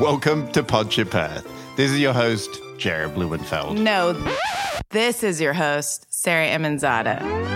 Welcome to Podship Earth. This is your host, Jared Blumenfeld. No, this is your host, Sarah Aminzadeh.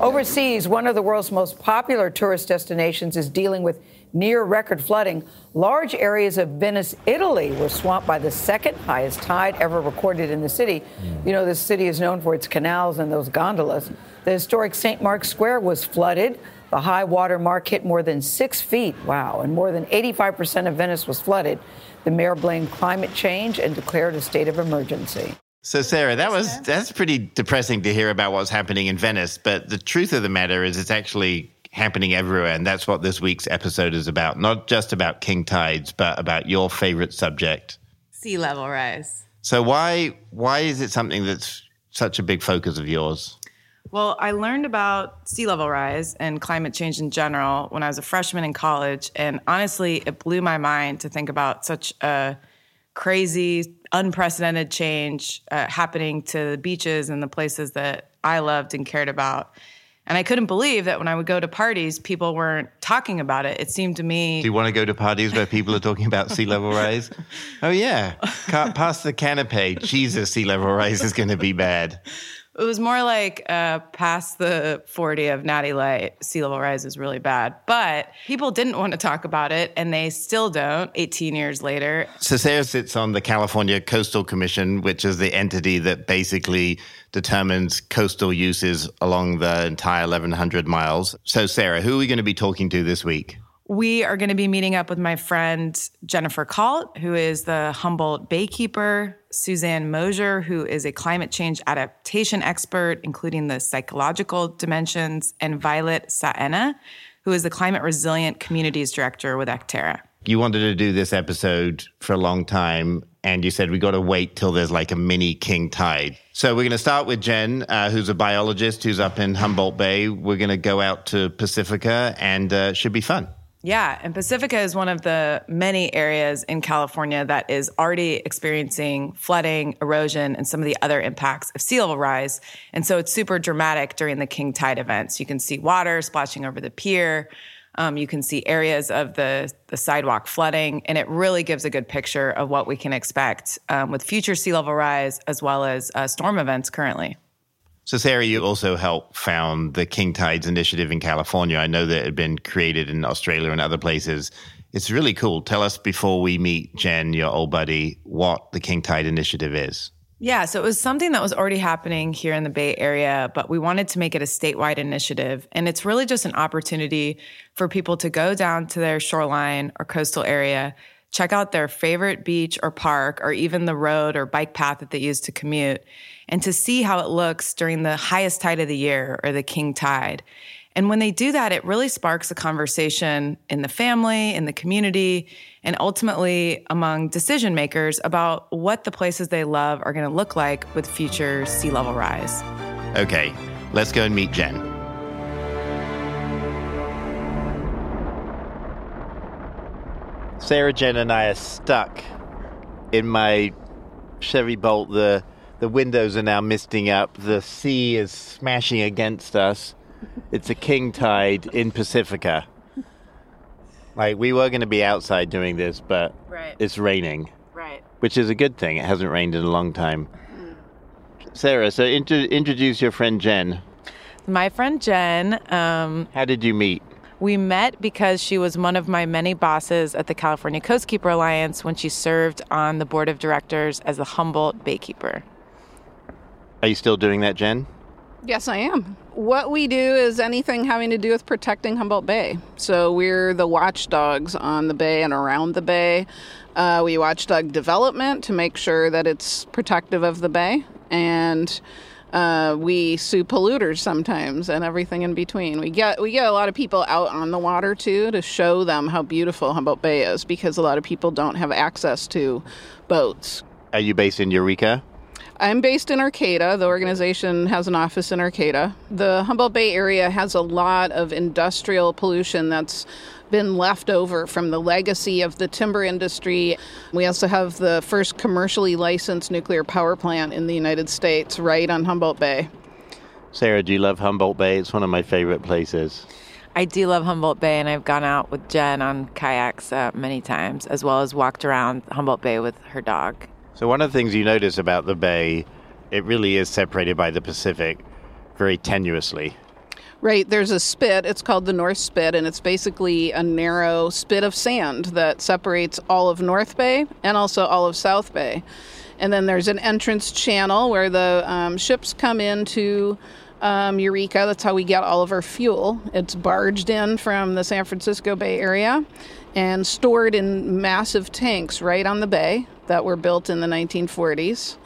Overseas, one of the world's most popular tourist destinations is dealing with near record flooding. Large areas of Venice, Italy, were swamped by the second highest tide ever recorded in the city. Hmm. You know, this city is known for its canals and those gondolas. The historic St. Mark's Square was flooded. The high water mark hit more than six feet. Wow. And more than 85% of Venice was flooded. The mayor blamed climate change and declared a state of emergency. So, Sarah, that was that's pretty depressing to hear about what's happening in Venice. But the truth of the matter is, it's actually happening everywhere, and that's what this week's episode is about. Not just about king tides, but about your favorite subject, Sea level rise. So, why why is it something that's such a big focus of yours? Well, I learned about sea level rise and climate change in general when I was a freshman in college. And honestly, it blew my mind to think about such a crazy, unprecedented change uh, happening to the beaches and the places that I loved and cared about. And I couldn't believe that when I would go to parties, people weren't talking about it. It seemed to me. Do you want to go to parties where people are talking about sea level rise? Oh, yeah. Past the canopy. Jesus, sea level rise is going to be bad. It was more like uh, past the 40 of Natty Light, sea level rise is really bad. But people didn't want to talk about it, and they still don't 18 years later. So Sarah sits on the California Coastal Commission, which is the entity that basically determines coastal uses along the entire 1,100 miles. So, Sarah, who are we going to be talking to this week? We are going to be meeting up with my friend Jennifer Kalt, who is the Humboldt Baykeeper, Suzanne Moser, who is a climate change adaptation expert, including the psychological dimensions, and Violet Saena, who is the Climate Resilient Communities Director with Acterra. You wanted to do this episode for a long time, and you said we got to wait till there's like a mini king tide. So we're going to start with Jen, uh, who's a biologist who's up in Humboldt Bay. We're going to go out to Pacifica, and uh, should be fun. Yeah, and Pacifica is one of the many areas in California that is already experiencing flooding, erosion, and some of the other impacts of sea level rise. And so it's super dramatic during the king tide events. You can see water splashing over the pier. Um, you can see areas of the, the sidewalk flooding, and it really gives a good picture of what we can expect um, with future sea level rise as well as uh, storm events currently. So, Sarah, you also helped found the King Tides Initiative in California. I know that it had been created in Australia and other places. It's really cool. Tell us before we meet Jen, your old buddy, what the King Tide Initiative is. Yeah, so it was something that was already happening here in the Bay Area, but we wanted to make it a statewide initiative. And it's really just an opportunity for people to go down to their shoreline or coastal area, check out their favorite beach or park, or even the road or bike path that they use to commute, and to see how it looks during the highest tide of the year or the king tide. And when they do that, it really sparks a conversation in the family, in the community, and ultimately among decision makers about what the places they love are going to look like with future sea level rise. Okay, let's go and meet Jen. Sarah, Jen, and I are stuck in my Chevy Bolt. The the windows are now misting up. The sea is smashing against us. It's a king tide in Pacifica. Like we were going to be outside doing this, but Right. it's raining, Right. which is a good thing. It hasn't rained in a long time. Sarah, so intro introduce your friend Jen. My friend Jen, um, How did you meet? we met because she was one of my many bosses at the California Coastkeeper Alliance when she served on the board of directors as the Humboldt Baykeeper. Are you still doing that, Jen? Yes, I am. What we do is anything having to do with protecting Humboldt Bay. So we're the watchdogs on the bay and around the bay. Uh, we watchdog development to make sure that it's protective of the bay, and uh, we sue polluters sometimes and everything in between. We get we get a lot of people out on the water too to show them how beautiful Humboldt Bay is because a lot of people don't have access to boats. Are you based in Eureka? I'm based in Arcata. The organization has an office in Arcata. The Humboldt Bay area has a lot of industrial pollution that's been left over from the legacy of the timber industry. We also have the first commercially licensed nuclear power plant in the United States right on Humboldt Bay. Sarah, do you love Humboldt Bay? It's one of my favorite places. I do love Humboldt Bay, and I've gone out with Jen on kayaks uh, many times, as well as walked around Humboldt Bay with her dog. So one of the things you notice about the bay, it really is separated by the Pacific very tenuously. Right, there's a spit. It's called the North Spit, and it's basically a narrow spit of sand that separates all of North Bay and also all of South Bay. And then there's an entrance channel where the um, ships come into um, Eureka. That's how we get all of our fuel. It's barged in from the San Francisco Bay Area and stored in massive tanks right on the bay that were built in the 1940s.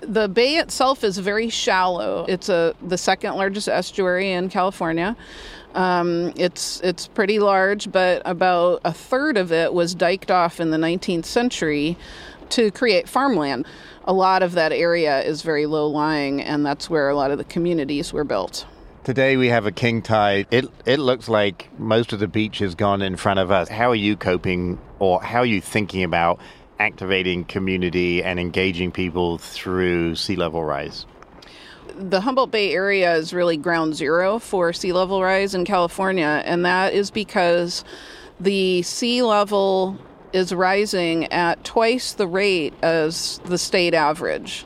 The bay itself is very shallow. It's a the second largest estuary in California. Um, it's it's pretty large, but about a third of it was diked off in the 19th century to create farmland. A lot of that area is very low lying, and that's where a lot of the communities were built. Today we have a king tide. It it looks like most of the beach has gone in front of us. How are you coping, or how are you thinking about activating community and engaging people through sea level rise? The Humboldt Bay area is really ground zero for sea level rise in California, and that is because the sea level is rising at twice the rate as the state average.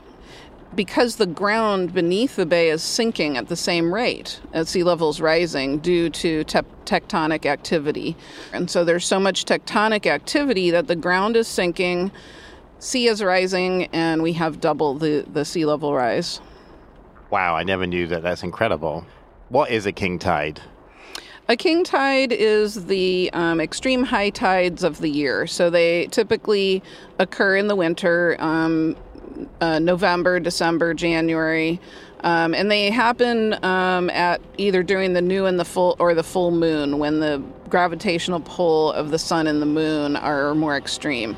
Because the ground beneath the bay is sinking at the same rate as sea levels rising due to te- tectonic activity. And so there's so much tectonic activity that the ground is sinking, sea is rising, and we have double the, the sea level rise. Wow, I never knew that. That's incredible. What is a king tide? A king tide is the um, extreme high tides of the year. So they typically occur in the winter, um, uh, November, December, January. Um, and they happen um, at either during the new and the full or the full moon when the gravitational pull of the sun and the moon are more extreme.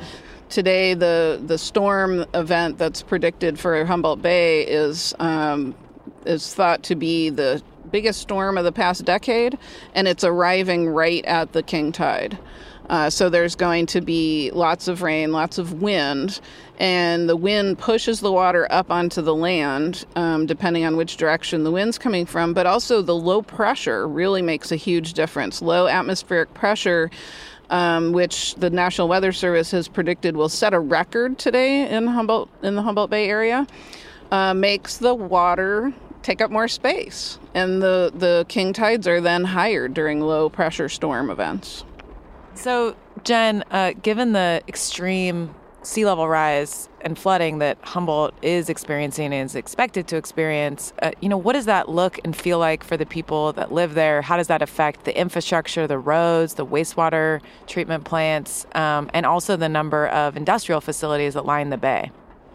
Today, the the storm event that's predicted for Humboldt Bay is um, is thought to be the biggest storm of the past decade, and it's arriving right at the king tide. Uh, so there's going to be lots of rain, lots of wind, and the wind pushes the water up onto the land, um, depending on which direction the wind's coming from. But also, the low pressure really makes a huge difference. Low atmospheric pressure. Um, which the National Weather Service has predicted will set a record today in Humboldt in the Humboldt Bay area, uh, makes the water take up more space, and the the king tides are then higher during low pressure storm events. So, Jen, uh, given the extreme sea level rise and flooding that Humboldt is experiencing and is expected to experience, uh, you know, what does that look and feel like for the people that live there? How does that affect the infrastructure, the roads, the wastewater treatment plants, um, and also the number of industrial facilities that line the bay?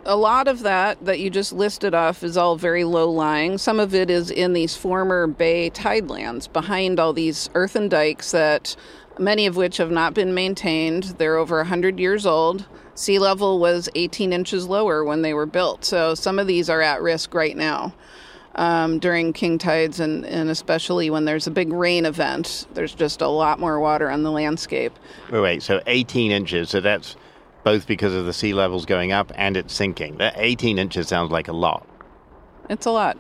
a lot of that that you just listed off is all very low lying. Some of it is in these former bay tidelands behind all these earthen dikes that many of which have not been maintained. They're over 100 years old. Sea level was 18 inches lower when they were built. So some of these are at risk right now. Um, during king tides and, and especially when there's a big rain event, there's just a lot more water on the landscape. Wait, wait, so 18 inches, so that's both because of the sea levels going up and it's sinking. That 18 inches sounds like a lot. It's a lot.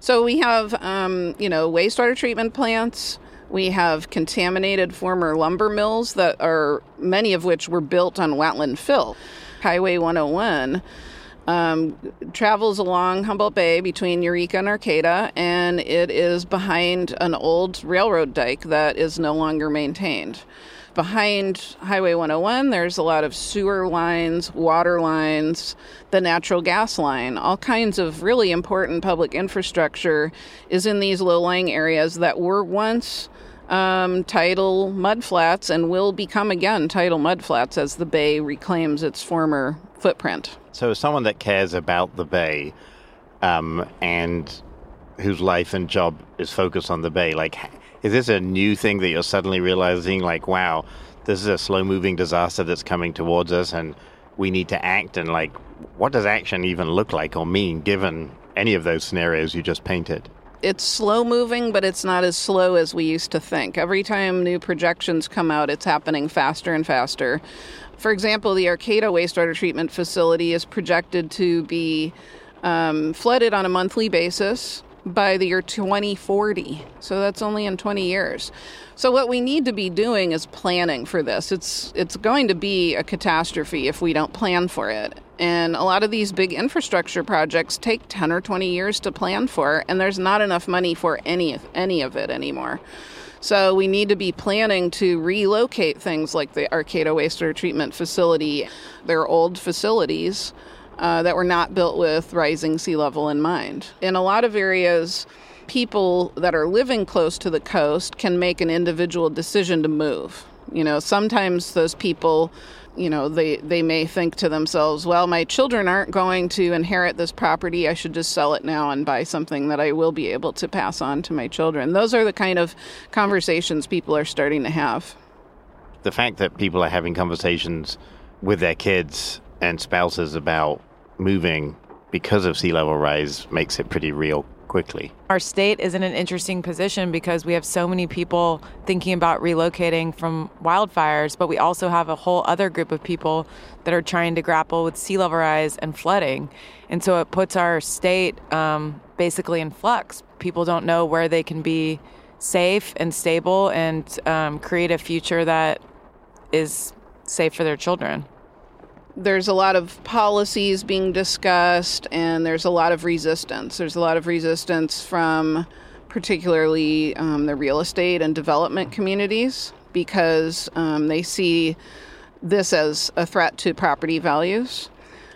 So we have, um, you know, wastewater treatment plants. We have contaminated former lumber mills that are many of which were built on wetland fill. Highway 101 um, travels along Humboldt Bay between Eureka and Arcata, and it is behind an old railroad dike that is no longer maintained behind Highway 101, there's a lot of sewer lines, water lines, the natural gas line. All kinds of really important public infrastructure is in these low lying areas that were once um, tidal mudflats and will become again tidal mudflats as the bay reclaims its former footprint. So, someone that cares about the bay um, and whose life and job is focused on the bay, like is this a new thing that you're suddenly realizing, like, wow, this is a slow moving disaster that's coming towards us, and we need to act and like what does action even look like or mean given any of those scenarios you just painted? It's slow moving, but it's not as slow as we used to think. Every time new projections come out, it's happening faster and faster. For example, the Arcata wastewater treatment facility is projected to be um, flooded on a monthly basis by the year 2040. So that's only in 20 years. So what we need to be doing is planning for this. It's it's going to be a catastrophe if we don't plan for it. And a lot of these big infrastructure projects take 10 or 20 years to plan for and there's not enough money for any of any of it anymore. So we need to be planning to relocate things like the Arcata wastewater treatment facility. They're old facilities uh, that were not built with rising sea level in mind. In a lot of areas, people that are living close to the coast can make an individual decision to move. You know, sometimes those people, you know, they, they may think to themselves, well, my children aren't going to inherit this property. I should just sell it now and buy something that I will be able to pass on to my children. Those are the kind of conversations people are starting to have. The fact that people are having conversations with their kids and spouses about moving because of sea level rise makes it pretty real quickly. Our state is in an interesting position because we have so many people thinking about relocating from wildfires, but we also have a whole other group of people that are trying to grapple with sea level rise and flooding. And so it puts our state um, basically in flux. People don't know where they can be safe and stable and um, create a future that is safe for their children there's a lot of policies being discussed and there's a lot of resistance. There's a lot of resistance from particularly um, the real estate and development communities because um, they see this as a threat to property values.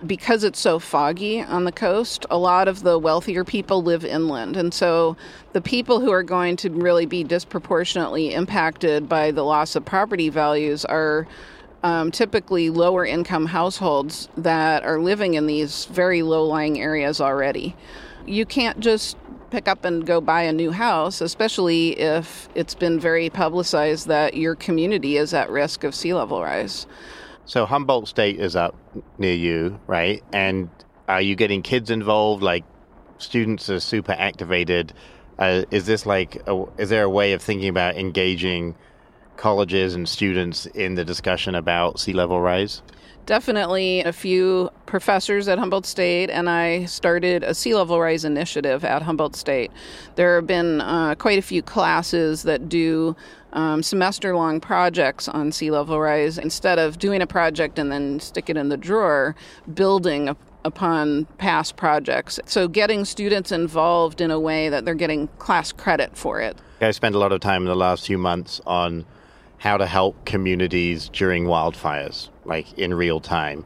Because it's so foggy on the coast, a lot of the wealthier people live inland. And so the people who are going to really be disproportionately impacted by the loss of property values are um, typically lower income households that are living in these very low lying areas already. You can't just pick up and go buy a new house, especially if it's been very publicized that your community is at risk of sea level rise. So Humboldt State is up near you, right? And are you getting kids involved? Like students are super activated. Uh, is this like, a, is there a way of thinking about engaging colleges and students in the discussion about sea level rise? Definitely a few professors at Humboldt State, and I started a sea level rise initiative at Humboldt State. There have been uh, quite a few classes that do um, semester long projects on sea level rise. Instead of doing a project and then stick it in the drawer, building a, upon past projects. So, getting students involved in a way that they're getting class credit for it. I spent a lot of time in the last few months on how to help communities during wildfires, like in real time.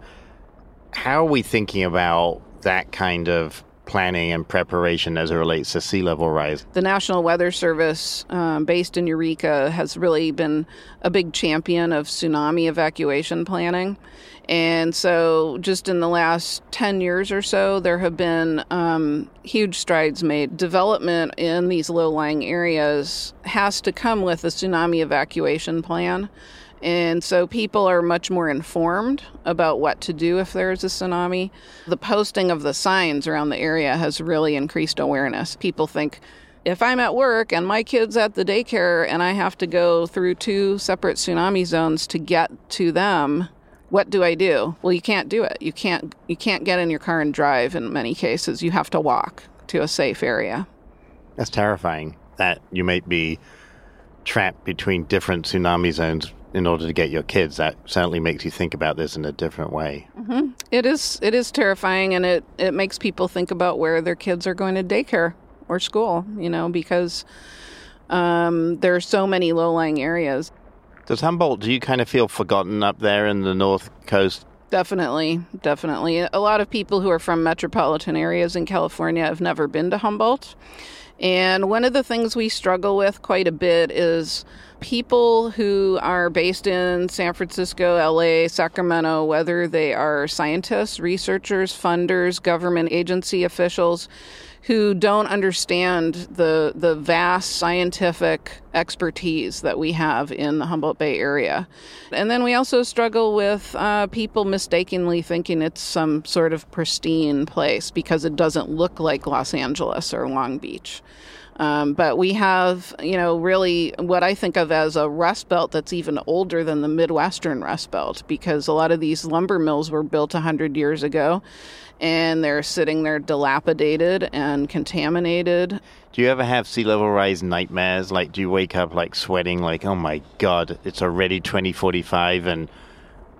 How are we thinking about that kind of planning and preparation as it relates to sea level rise? The National Weather Service, um, based in Eureka, has really been a big champion of tsunami evacuation planning. And so, just in the last 10 years or so, there have been um, huge strides made. Development in these low lying areas has to come with a tsunami evacuation plan. And so people are much more informed about what to do if there's a tsunami. The posting of the signs around the area has really increased awareness. People think, if I'm at work and my kid's at the daycare and I have to go through two separate tsunami zones to get to them, what do I do? Well, you can't do it. You can't you can't get in your car and drive in many cases. You have to walk to a safe area. That's terrifying that you might be trapped between different tsunami zones in order to get your kids. That certainly makes you think about this in a different way. Mm-hmm. It is it is terrifying and it it makes people think about where their kids are going to daycare or school, you know, because um, there are so many low-lying areas. Does Humboldt, do you kind of feel forgotten up there in the North Coast? Definitely, definitely. A lot of people who are from metropolitan areas in California have never been to Humboldt. And one of the things we struggle with quite a bit is people who are based in San Francisco, LA, Sacramento, whether they are scientists, researchers, funders, government agency officials, who don't understand the the vast scientific expertise that we have in the Humboldt Bay area. And then we also struggle with uh, people mistakenly thinking it's some sort of pristine place because it doesn't look like Los Angeles or Long Beach. Um, but we have, you know, really what I think of as a rust belt that's even older than the Midwestern rust belt because a lot of these lumber mills were built 100 years ago and they're sitting there dilapidated and contaminated. Do you ever have sea level rise nightmares? Like, do you wake up like sweating, like, oh my God, it's already 2045 and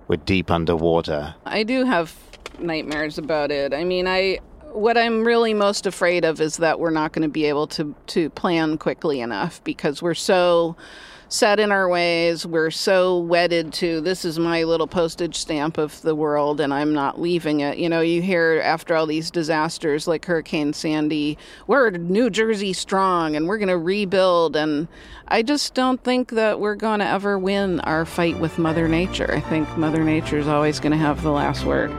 we're deep underwater? I do have nightmares about it. I mean, I what I'm really most afraid of is that we're not going to be able to to plan quickly enough because we're so set in our ways. We're so wedded to this is my little postage stamp of the world and I'm not leaving it. You know, you hear after all these disasters like Hurricane Sandy, we're New Jersey strong and we're going to rebuild. And I just don't think that we're going to ever win our fight with Mother Nature. I think Mother Nature is always going to have the last word.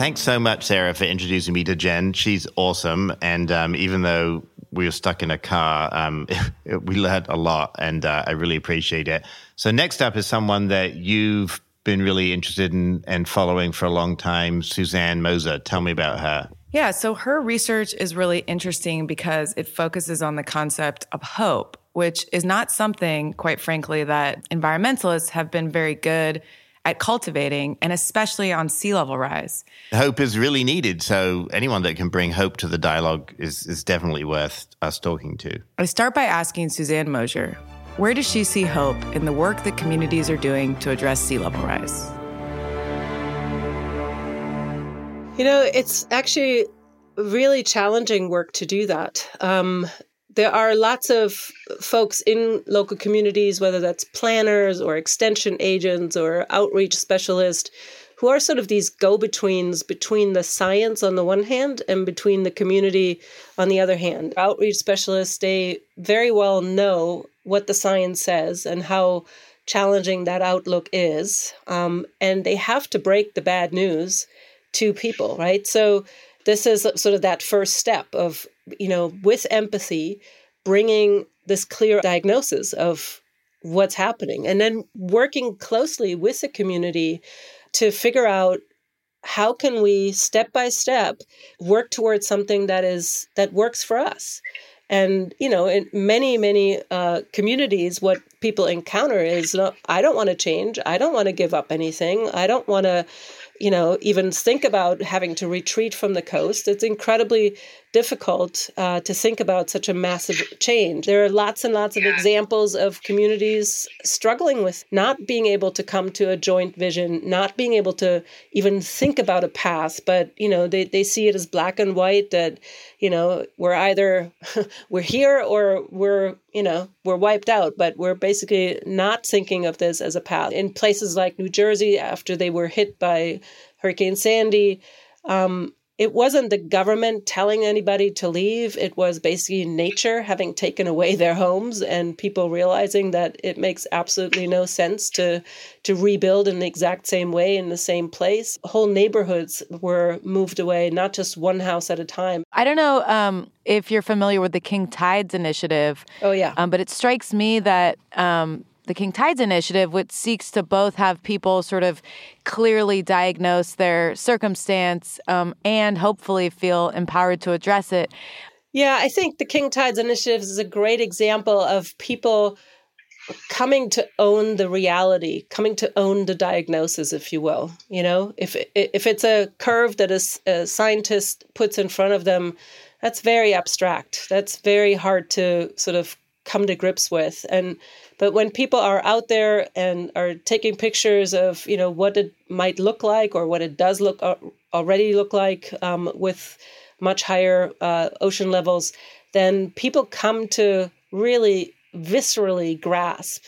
Thanks so much, Sarah, for introducing me to Jen. She's awesome. And um, even though we were stuck in a car, um, we learned a lot, and uh, I really appreciate it. So, next up is someone that you've been really interested in and following for a long time, Suzanne Moser. Tell me about her. Yeah, so her research is really interesting because it focuses on the concept of hope, which is not something, quite frankly, that environmentalists have been very good at cultivating and especially on sea level rise. Hope is really needed. So anyone that can bring hope to the dialogue is, is definitely worth us talking to. I start by asking Suzanne Moser, where does she see hope in the work that communities are doing to address sea level rise? You know, it's actually really challenging work to do that. Um, there are lots of folks in local communities, whether that's planners or extension agents or outreach specialists, who are sort of these go betweens between the science on the one hand and between the community on the other hand. Outreach specialists, they very well know what the science says and how challenging that outlook is. Um, and they have to break the bad news to people, right? So, this is sort of that first step of you know, with empathy, bringing this clear diagnosis of what's happening and then working closely with the community to figure out how can we step by step work towards something that is that works for us. And you know in many many uh, communities what people encounter is no, i don't want to change. I don't want to give up anything. I don't want to you know, even think about having to retreat from the coast. It's incredibly difficult uh, to think about such a massive change. There are lots and lots of examples of communities struggling with not being able to come to a joint vision, not being able to even think about a path, but, you know, they, they see it as black and white that, you know, we're either we're here or we're, you know, we're wiped out, but we're basically not thinking of this as a path. In places like New Jersey, after they were hit by Hurricane Sandy, um, it wasn't the government telling anybody to leave. It was basically nature having taken away their homes and people realizing that it makes absolutely no sense to to rebuild in the exact same way in the same place. Whole neighborhoods were moved away, not just one house at a time. I don't know um, if you're familiar with the King Tides initiative. Oh yeah, um, but it strikes me that um, the King Tides Initiative, which seeks to both have people sort of clearly diagnose their circumstance um, and hopefully feel empowered to address it. Yeah, I think the King Tides Initiative is a great example of people coming to own the reality, coming to own the diagnosis, if you will. You know, if if it's a curve that a, a scientist puts in front of them, that's very abstract. That's very hard to sort of come to grips with. And but when people are out there and are taking pictures of you know what it might look like or what it does look uh, already look like um, with much higher uh, ocean levels, then people come to really viscerally grasp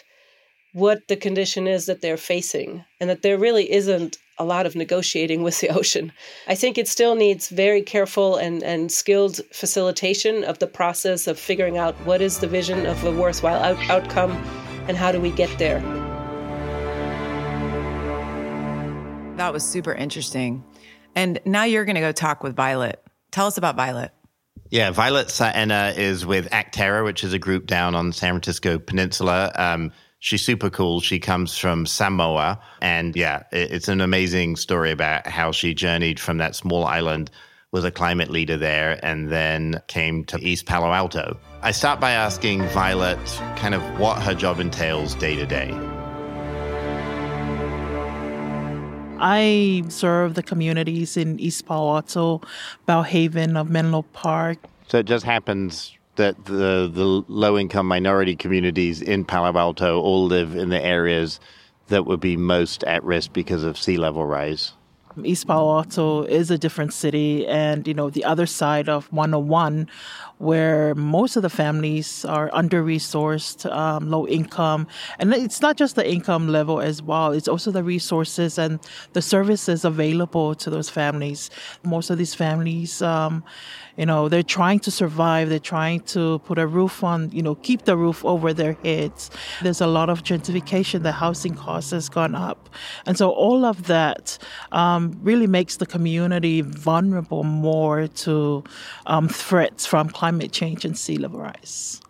what the condition is that they're facing and that there really isn't a lot of negotiating with the ocean. I think it still needs very careful and, and skilled facilitation of the process of figuring out what is the vision of a worthwhile out- outcome and how do we get there. That was super interesting. And now you're going to go talk with Violet. Tell us about Violet. Yeah, Violet Saena is with Acterra, which is a group down on San Francisco Peninsula. Um, she's super cool. She comes from Samoa. And yeah, it's an amazing story about how she journeyed from that small island, was a climate leader there, and then came to East Palo Alto. I start by asking Violet kind of what her job entails day to day. I serve the communities in East Palo Alto, Belle Haven, of Menlo Park. So it just happens that the the low income minority communities in Palo Alto all live in the areas that would be most at risk because of sea level rise. East Palo Alto is a different city, and you know the other side of 101, where most of the families are under resourced, um, low income, and it's not just the income level as well; it's also the resources and the services available to those families. Most of these families. Um, you know they're trying to survive they're trying to put a roof on you know keep the roof over their heads there's a lot of gentrification the housing cost has gone up and so all of that um, really makes the community vulnerable more to um, threats from climate change and sea level rise.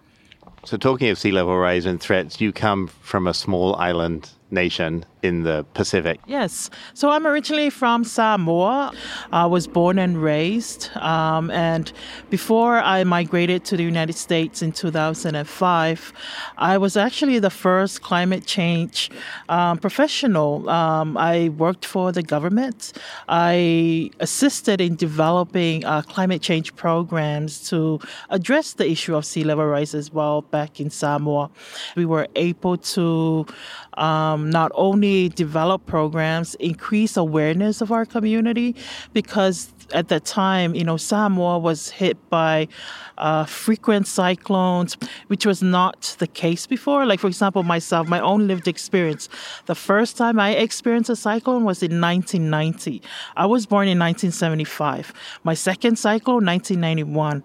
So talking of sea level rise and threats you come from a small island nation in the Pacific. Yes. So I'm originally from Samoa. I was born and raised. Um, and before I migrated to the United States in 2005, I was actually the first climate change um, professional. Um, I worked for the government. I assisted in developing uh, climate change programs to address the issue of sea level rise as well back in Samoa. We were able to um, not only develop programs, increase awareness of our community, because at that time, you know, Samoa was hit by uh, frequent cyclones, which was not the case before. Like, for example, myself, my own lived experience. The first time I experienced a cyclone was in 1990. I was born in 1975. My second cyclone, 1991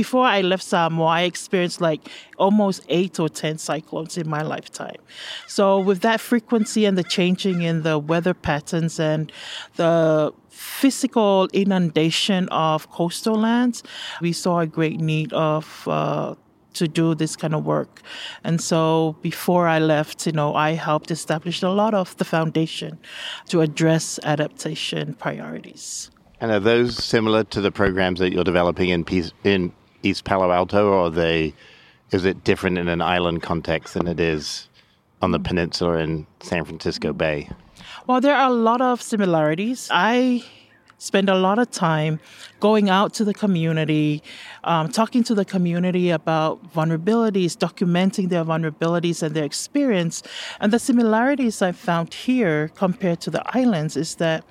before I left Samoa, I experienced like almost eight or 10 cyclones in my lifetime. So, with that frequency and the changing in the weather patterns and the physical inundation of coastal lands, we saw a great need of. Uh, to do this kind of work. And so before I left, you know, I helped establish a lot of the foundation to address adaptation priorities. And are those similar to the programs that you're developing in in East Palo Alto, or they is it different in an island context than it is on the peninsula in San Francisco Bay? Well, there are a lot of similarities. I spend a lot of time going out to the community, um, talking to the community about vulnerabilities, documenting their vulnerabilities and their experience. And the similarities I found here compared to the islands is that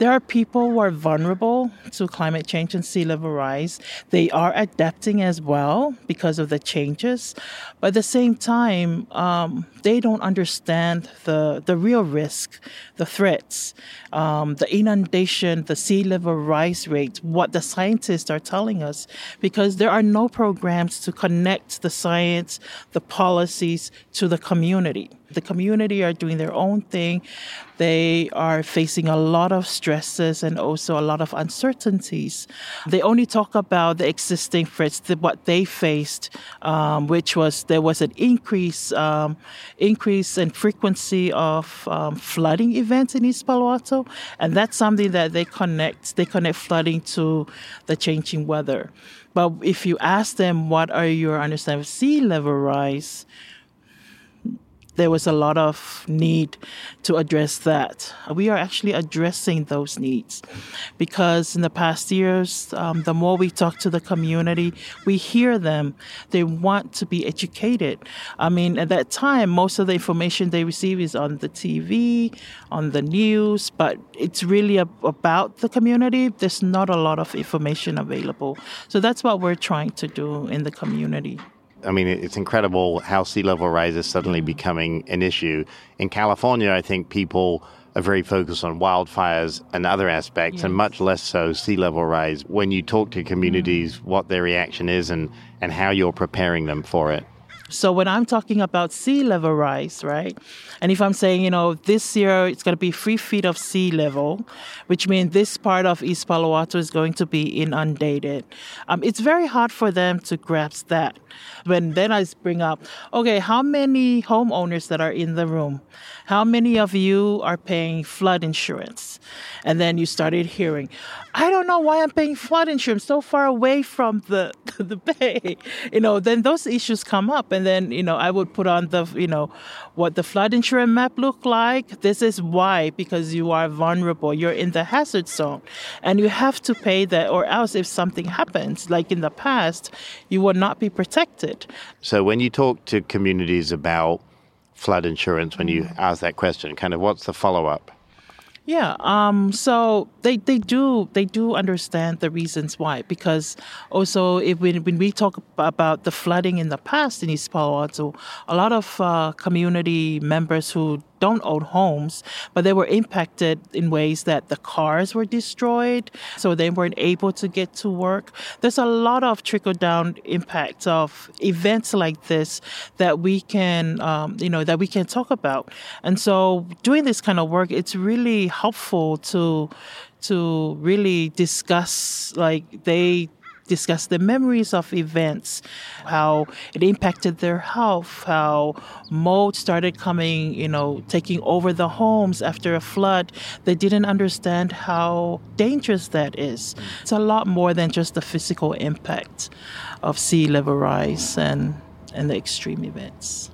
there are people who are vulnerable to climate change and sea level rise. They are adapting as well because of the changes. But at the same time, um, they don't understand the, the real risk, the threats, um, the inundation, the sea level rise rate, what the scientists are telling us, because there are no programs to connect the science, the policies to the community. The community are doing their own thing. They are facing a lot of stresses and also a lot of uncertainties. They only talk about the existing threats, what they faced, um, which was there was an increase um, increase in frequency of um, flooding events in East Palo Alto, and that's something that they connect. They connect flooding to the changing weather. But if you ask them what are your understanding of sea level rise, there was a lot of need to address that. We are actually addressing those needs because in the past years, um, the more we talk to the community, we hear them. They want to be educated. I mean, at that time, most of the information they receive is on the TV, on the news, but it's really a, about the community. There's not a lot of information available. So that's what we're trying to do in the community. I mean, it's incredible how sea level rise is suddenly becoming an issue. In California, I think people are very focused on wildfires and other aspects, yes. and much less so sea level rise. When you talk to communities, mm. what their reaction is and, and how you're preparing them for it. So when I'm talking about sea level rise, right? And if I'm saying, you know, this year it's going to be three feet of sea level, which means this part of East Palo Alto is going to be inundated. Um, it's very hard for them to grasp that. When then I bring up, okay, how many homeowners that are in the room? How many of you are paying flood insurance? And then you started hearing, I don't know why I'm paying flood insurance so far away from the the bay. You know, then those issues come up, and then you know I would put on the you know what the flood insurance map look like. This is why because you are vulnerable. You're in the hazard zone, and you have to pay that, or else if something happens, like in the past, you will not be protected. So when you talk to communities about flood insurance when you mm. ask that question? Kind of what's the follow up? Yeah, um, so they, they do they do understand the reasons why because also if when, when we talk about the flooding in the past in East Palo Alto, a lot of uh, community members who don't own homes, but they were impacted in ways that the cars were destroyed, so they weren't able to get to work. There's a lot of trickle down impacts of events like this that we can, um, you know, that we can talk about. And so, doing this kind of work, it's really helpful to to really discuss like they discuss the memories of events, how it impacted their health, how mold started coming, you know, taking over the homes after a flood. They didn't understand how dangerous that is. It's a lot more than just the physical impact of sea level rise and, and the extreme events.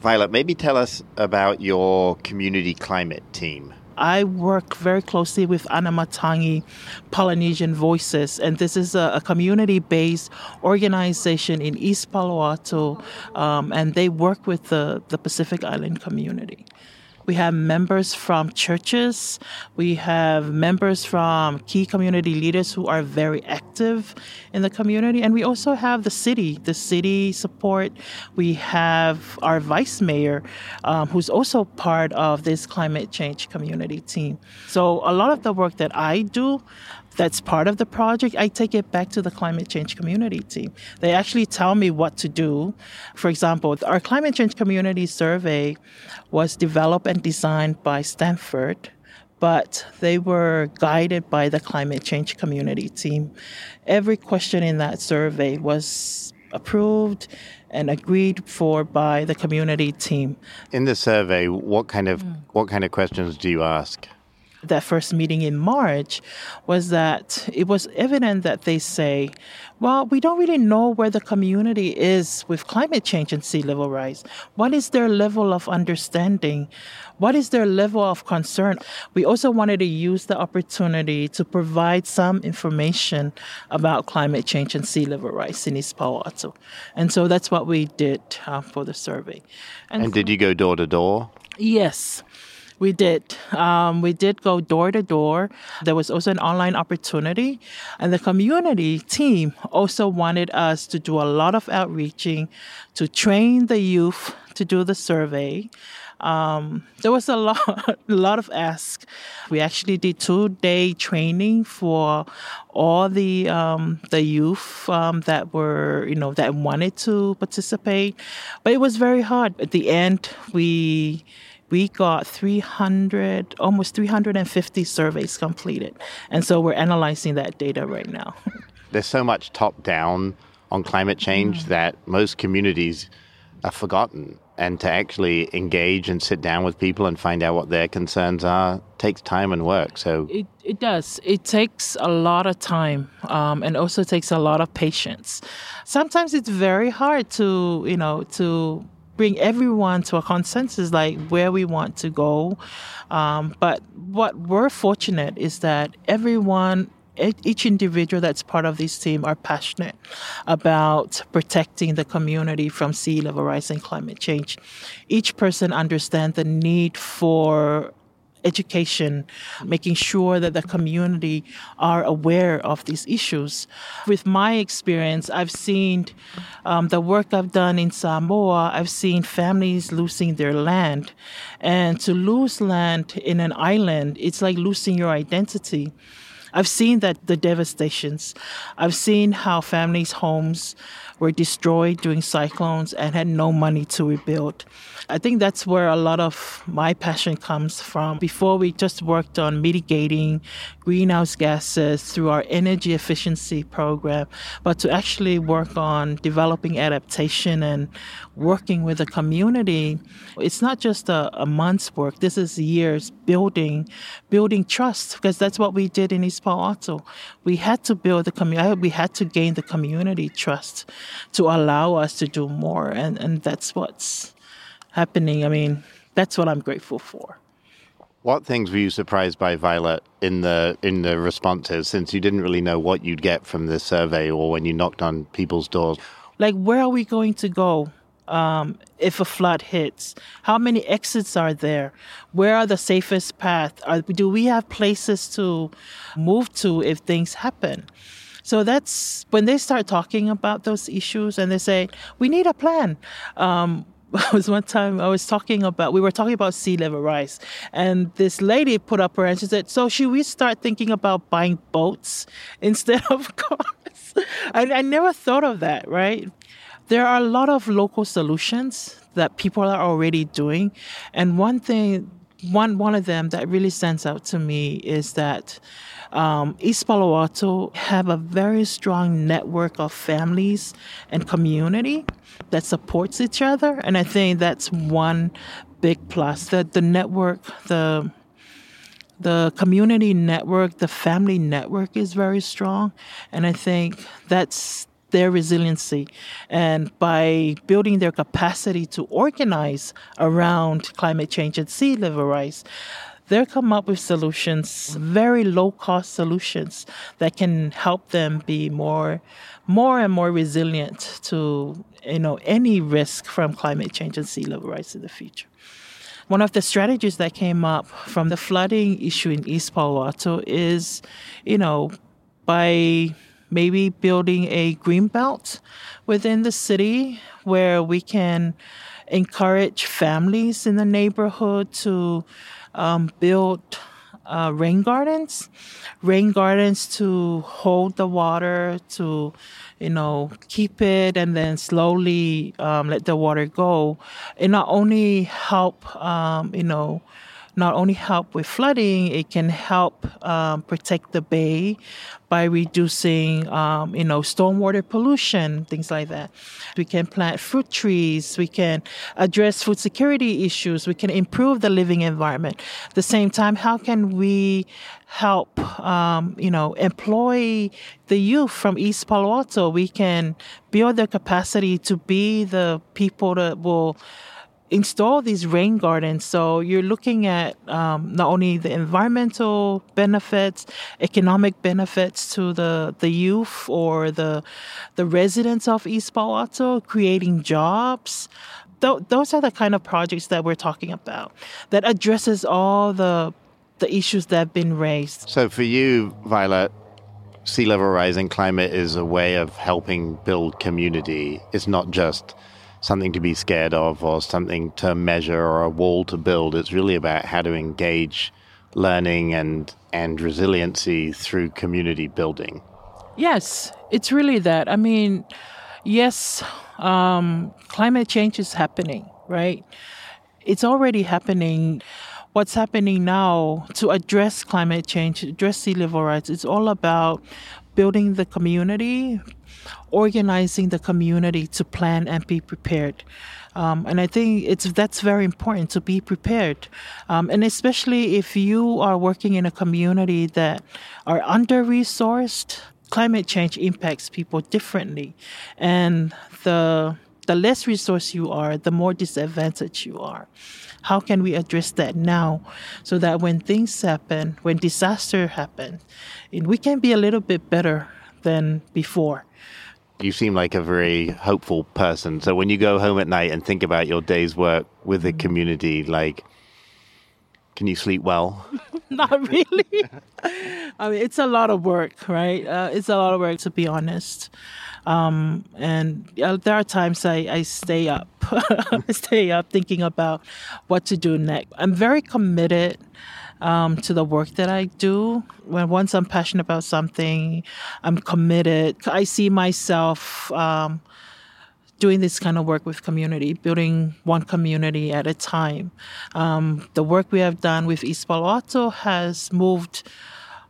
Violet, maybe tell us about your community climate team. I work very closely with Anamatangi Polynesian Voices, and this is a, a community based organization in East Palo Alto, um, and they work with the, the Pacific Island community. We have members from churches. We have members from key community leaders who are very active in the community. And we also have the city, the city support. We have our vice mayor, um, who's also part of this climate change community team. So a lot of the work that I do, that's part of the project, I take it back to the climate change community team. They actually tell me what to do. For example, our climate change community survey was developed and designed by Stanford, but they were guided by the climate change community team. Every question in that survey was approved and agreed for by the community team. In the survey, what kind of mm. what kind of questions do you ask? That first meeting in March was that it was evident that they say, well, we don't really know where the community is with climate change and sea level rise. What is their level of understanding? What is their level of concern? We also wanted to use the opportunity to provide some information about climate change and sea level rise in East Palo Alto. And so that's what we did uh, for the survey. And, and did you go door to door? Yes. We did. Um, we did go door to door. There was also an online opportunity. And the community team also wanted us to do a lot of outreaching to train the youth to do the survey. Um, there was a lot, a lot of ask. We actually did two day training for all the um, the youth um, that were you know that wanted to participate, but it was very hard. At the end, we we got 300, almost 350 surveys completed. And so we're analyzing that data right now. There's so much top down on climate change mm. that most communities are forgotten. And to actually engage and sit down with people and find out what their concerns are takes time and work. So it, it does. It takes a lot of time um, and also takes a lot of patience. Sometimes it's very hard to, you know, to bring everyone to a consensus like where we want to go. Um, but what we're fortunate is that everyone each individual that's part of this team are passionate about protecting the community from sea level rise and climate change. Each person understands the need for education, making sure that the community are aware of these issues. With my experience, I've seen um, the work I've done in Samoa, I've seen families losing their land. And to lose land in an island, it's like losing your identity. I've seen that the devastations. I've seen how families' homes were destroyed during cyclones and had no money to rebuild. I think that's where a lot of my passion comes from. Before we just worked on mitigating greenhouse gases through our energy efficiency program, but to actually work on developing adaptation and working with the community, it's not just a, a month's work. This is years building, building trust because that's what we did in East Alto. We had to build the community. We had to gain the community trust to allow us to do more, and and that's what's happening. I mean, that's what I'm grateful for. What things were you surprised by, Violet, in the in the responses? Since you didn't really know what you'd get from this survey, or when you knocked on people's doors. Like, where are we going to go um, if a flood hits? How many exits are there? Where are the safest paths? Are, do we have places to move to if things happen? So that's when they start talking about those issues and they say, we need a plan. Um, was one time I was talking about we were talking about sea level rise, and this lady put up her hand. She said, "So should we start thinking about buying boats instead of cars?" I, I never thought of that. Right? There are a lot of local solutions that people are already doing, and one thing, one one of them that really stands out to me is that um, East Palo Alto have a very strong network of families and community that supports each other, and I think that's one big plus. That the network, the the community network, the family network is very strong, and I think that's their resiliency and by building their capacity to organize around climate change and sea level rise they'll come up with solutions, very low cost solutions that can help them be more, more and more resilient to you know any risk from climate change and sea level rise in the future. One of the strategies that came up from the flooding issue in East Palo Alto is, you know, by maybe building a green belt within the city where we can encourage families in the neighborhood to um, build uh, rain gardens, rain gardens to hold the water, to you know keep it, and then slowly um, let the water go. It not only help um, you know not only help with flooding, it can help um, protect the bay by reducing, um, you know, stormwater pollution, things like that. We can plant fruit trees. We can address food security issues. We can improve the living environment. At the same time, how can we help, um, you know, employ the youth from East Palo Alto? We can build their capacity to be the people that will install these rain gardens. So you're looking at um, not only the environmental benefits, economic benefits to the, the youth or the the residents of East Palo Alto, creating jobs. Th- those are the kind of projects that we're talking about that addresses all the the issues that have been raised. So for you, Violet, sea level rising climate is a way of helping build community. It's not just something to be scared of or something to measure or a wall to build. It's really about how to engage learning and and resiliency through community building. Yes, it's really that. I mean, yes, um, climate change is happening, right? It's already happening. What's happening now to address climate change, address sea level rise, it's all about building the community, organizing the community to plan and be prepared. Um, and I think it's that's very important to be prepared, um, and especially if you are working in a community that are under resourced. Climate change impacts people differently, and the the less resource you are, the more disadvantaged you are. How can we address that now so that when things happen, when disaster happen, we can be a little bit better than before? You seem like a very hopeful person. So when you go home at night and think about your day's work with the community, like, can you sleep well? Not really. I mean, it's a lot of work, right? Uh, it's a lot of work, to be honest. Um, and uh, there are times I, I stay up, I stay up thinking about what to do next. I'm very committed um, to the work that I do. When once I'm passionate about something, I'm committed. I see myself um, doing this kind of work with community, building one community at a time. Um, the work we have done with East Palo Alto has moved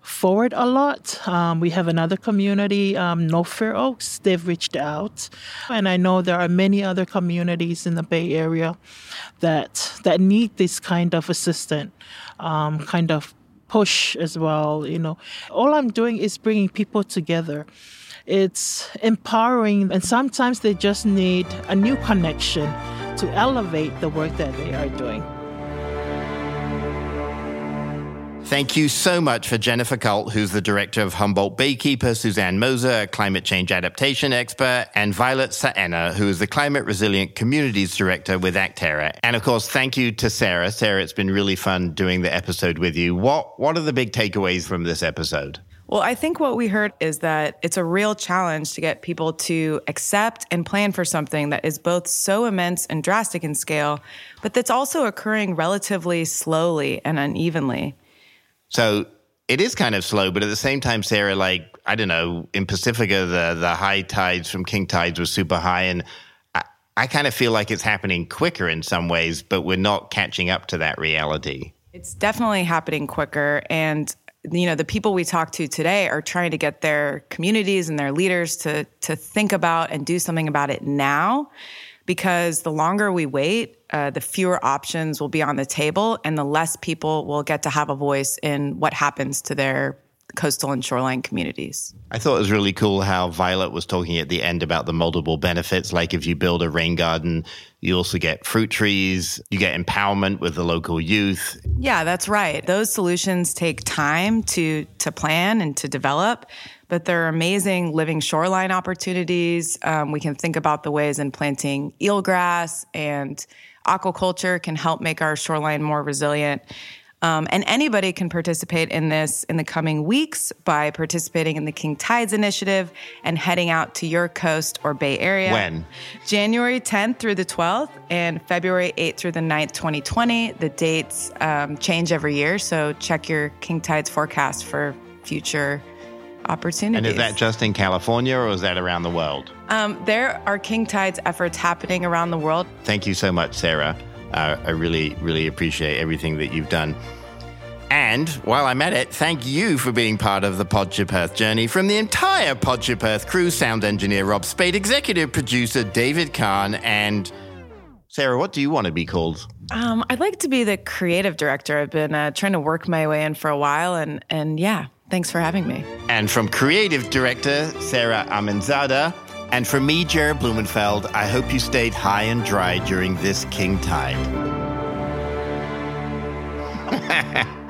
forward a lot. Um, we have another community, um, North Fair Oaks. They've reached out, and I know there are many other communities in the Bay Area that that need this kind of assistance, um, kind of push as well. You know, all I'm doing is bringing people together. It's empowering, and sometimes they just need a new connection to elevate the work that they are doing. Thank you so much for Jennifer Kalt, who's the director of Humboldt Baykeeper, Suzanne Moser, a climate change adaptation expert, and Violet Saena, who is the climate resilient communities director with Acterra. And of course, thank you to Sarah. Sarah, it's been really fun doing the episode with you. What what are the big takeaways from this episode? Well, I think what we heard is that it's a real challenge to get people to accept and plan for something that is both so immense and drastic in scale, but that's also occurring relatively slowly and unevenly. So it is kind of slow, but at the same time, Sarah, like, I don't know, in Pacifica, the, the high tides from king tides were super high. And I, I kind of feel like it's happening quicker in some ways, but we're not catching up to that reality. It's definitely happening quicker. And you know the people we talk to today are trying to get their communities and their leaders to to think about and do something about it now because the longer we wait uh, the fewer options will be on the table and the less people will get to have a voice in what happens to their coastal and shoreline communities. I thought it was really cool how Violet was talking at the end about the multiple benefits. Like if you build a rain garden, you also get fruit trees, you get empowerment with the local youth. Yeah, that's right. Those solutions take time to to plan and to develop, but they're amazing living shoreline opportunities. Um, we can think about the ways in planting eelgrass and aquaculture can help make our shoreline more resilient. Um, and anybody can participate in this in the coming weeks by participating in the King Tides Initiative and heading out to your coast or Bay Area. When? January 10th through the 12th and February 8th through the 9th, 2020. The dates um, change every year, so check your King Tides forecast for future opportunities. And is that just in California or is that around the world? Um, there are King Tides efforts happening around the world. Thank you so much, Sarah. Uh, I really, really appreciate everything that you've done. And while I'm at it, thank you for being part of the Podship Earth journey from the entire Podship Earth crew sound engineer Rob Spade, executive producer David Kahn, and Sarah, what do you want to be called? Um, I'd like to be the creative director. I've been uh, trying to work my way in for a while, and, and yeah, thanks for having me. And from creative director Sarah Aminzadeh, and from me, Jared Blumenfeld, I hope you stayed high and dry during this king tide.